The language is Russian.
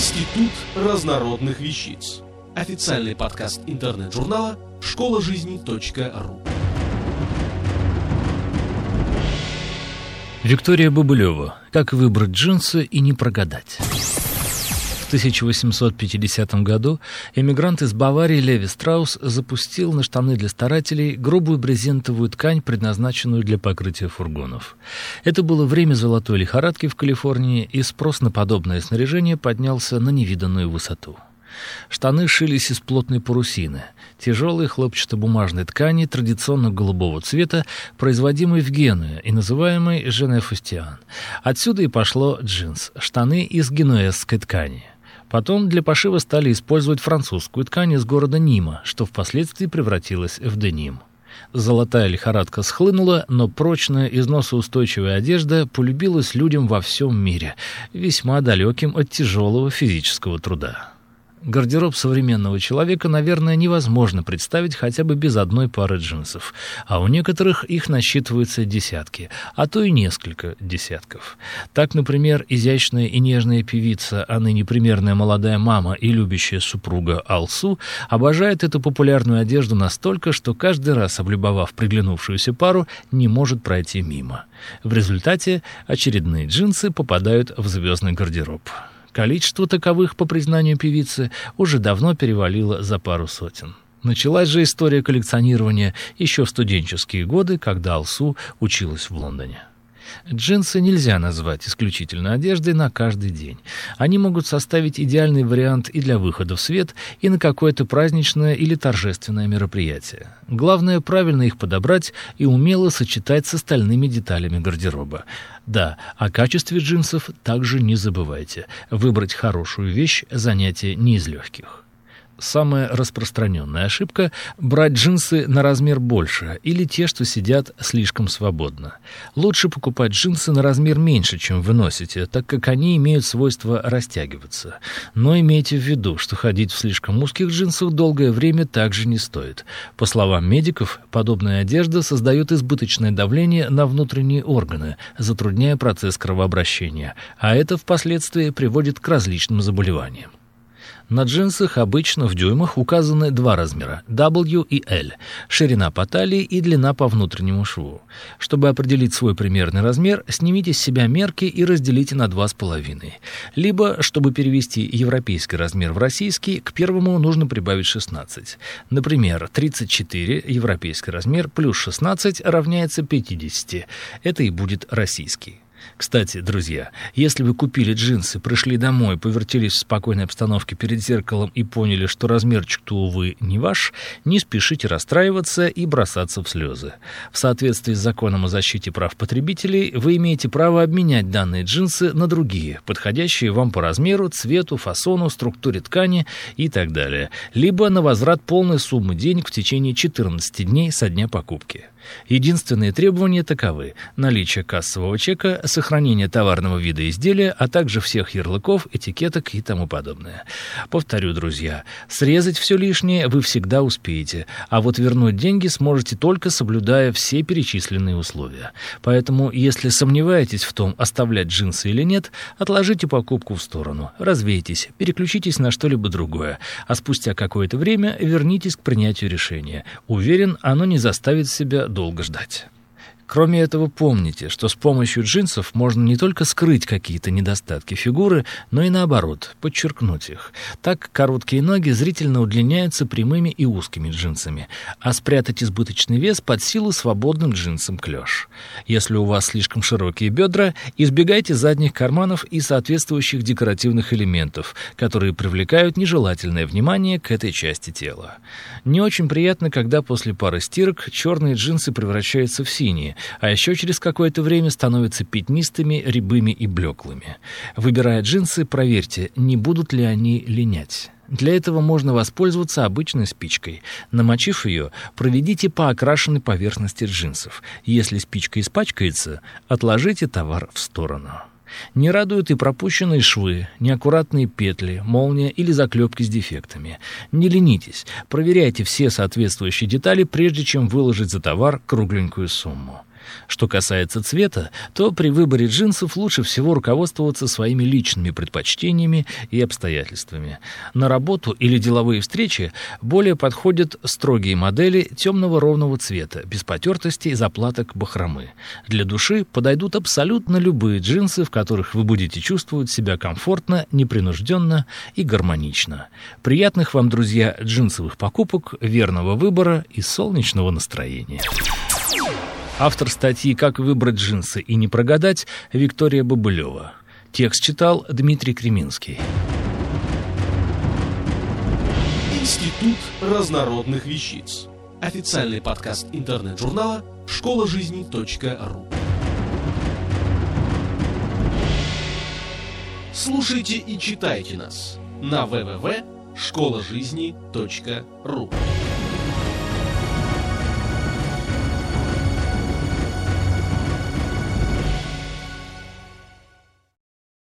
Институт разнородных вещиц. Официальный подкаст интернет-журнала школа жизни.ру. Виктория Бабылева. Как выбрать джинсы и не прогадать. В 1850 году эмигрант из Баварии Леви Страус запустил на штаны для старателей грубую брезентовую ткань, предназначенную для покрытия фургонов. Это было время золотой лихорадки в Калифорнии, и спрос на подобное снаряжение поднялся на невиданную высоту. Штаны шились из плотной парусины, тяжелой хлопчатобумажной ткани традиционно голубого цвета, производимой в Генуе и называемой «Женефустиан». Отсюда и пошло джинс, штаны из генуэзской ткани. Потом для пошива стали использовать французскую ткань из города Нима, что впоследствии превратилось в деним. Золотая лихорадка схлынула, но прочная, износоустойчивая одежда полюбилась людям во всем мире, весьма далеким от тяжелого физического труда. Гардероб современного человека, наверное, невозможно представить хотя бы без одной пары джинсов, а у некоторых их насчитывается десятки, а то и несколько десятков. Так, например, изящная и нежная певица, а ныне примерная молодая мама и любящая супруга Алсу обожает эту популярную одежду настолько, что каждый раз, облюбовав приглянувшуюся пару, не может пройти мимо. В результате очередные джинсы попадают в звездный гардероб. Количество таковых, по признанию певицы, уже давно перевалило за пару сотен. Началась же история коллекционирования еще в студенческие годы, когда Алсу училась в Лондоне. Джинсы нельзя назвать исключительно одеждой на каждый день. Они могут составить идеальный вариант и для выхода в свет, и на какое-то праздничное или торжественное мероприятие. Главное правильно их подобрать и умело сочетать с остальными деталями гардероба. Да, о качестве джинсов также не забывайте. Выбрать хорошую вещь – занятие не из легких. Самая распространенная ошибка – брать джинсы на размер больше или те, что сидят слишком свободно. Лучше покупать джинсы на размер меньше, чем вы носите, так как они имеют свойство растягиваться. Но имейте в виду, что ходить в слишком узких джинсах долгое время также не стоит. По словам медиков, подобная одежда создает избыточное давление на внутренние органы, затрудняя процесс кровообращения, а это впоследствии приводит к различным заболеваниям. На джинсах обычно в дюймах указаны два размера – W и L, ширина по талии и длина по внутреннему шву. Чтобы определить свой примерный размер, снимите с себя мерки и разделите на 2,5. Либо, чтобы перевести европейский размер в российский, к первому нужно прибавить 16. Например, 34 европейский размер плюс 16 равняется 50. Это и будет российский. Кстати, друзья, если вы купили джинсы, пришли домой, повертелись в спокойной обстановке перед зеркалом и поняли, что размерчик-то, увы, не ваш, не спешите расстраиваться и бросаться в слезы. В соответствии с законом о защите прав потребителей, вы имеете право обменять данные джинсы на другие, подходящие вам по размеру, цвету, фасону, структуре ткани и так далее, либо на возврат полной суммы денег в течение 14 дней со дня покупки. Единственные требования таковы – наличие кассового чека, сохранение товарного вида изделия, а также всех ярлыков, этикеток и тому подобное. Повторю, друзья, срезать все лишнее вы всегда успеете, а вот вернуть деньги сможете только соблюдая все перечисленные условия. Поэтому, если сомневаетесь в том, оставлять джинсы или нет, отложите покупку в сторону, развейтесь, переключитесь на что-либо другое, а спустя какое-то время вернитесь к принятию решения. Уверен, оно не заставит себя долго ждать. Кроме этого, помните, что с помощью джинсов можно не только скрыть какие-то недостатки фигуры, но и наоборот, подчеркнуть их. Так короткие ноги зрительно удлиняются прямыми и узкими джинсами, а спрятать избыточный вес под силу свободным джинсом клеш. Если у вас слишком широкие бедра, избегайте задних карманов и соответствующих декоративных элементов, которые привлекают нежелательное внимание к этой части тела. Не очень приятно, когда после пары стирок черные джинсы превращаются в синие, а еще через какое-то время становятся пятнистыми, рябыми и блеклыми. Выбирая джинсы, проверьте, не будут ли они линять. Для этого можно воспользоваться обычной спичкой. Намочив ее, проведите по окрашенной поверхности джинсов. Если спичка испачкается, отложите товар в сторону. Не радуют и пропущенные швы, неаккуратные петли, молния или заклепки с дефектами. Не ленитесь, проверяйте все соответствующие детали, прежде чем выложить за товар кругленькую сумму. Что касается цвета, то при выборе джинсов лучше всего руководствоваться своими личными предпочтениями и обстоятельствами. На работу или деловые встречи более подходят строгие модели темного ровного цвета, без потертостей и заплаток бахромы. Для души подойдут абсолютно любые джинсы, в которых вы будете чувствовать себя комфортно, непринужденно и гармонично. Приятных вам, друзья, джинсовых покупок, верного выбора и солнечного настроения. Автор статьи «Как выбрать джинсы и не прогадать» Виктория Бабылева. Текст читал Дмитрий Креминский. Институт разнородных вещиц. Официальный подкаст интернет-журнала школа жизни .ру. Слушайте и читайте нас на www.школажизни.ру.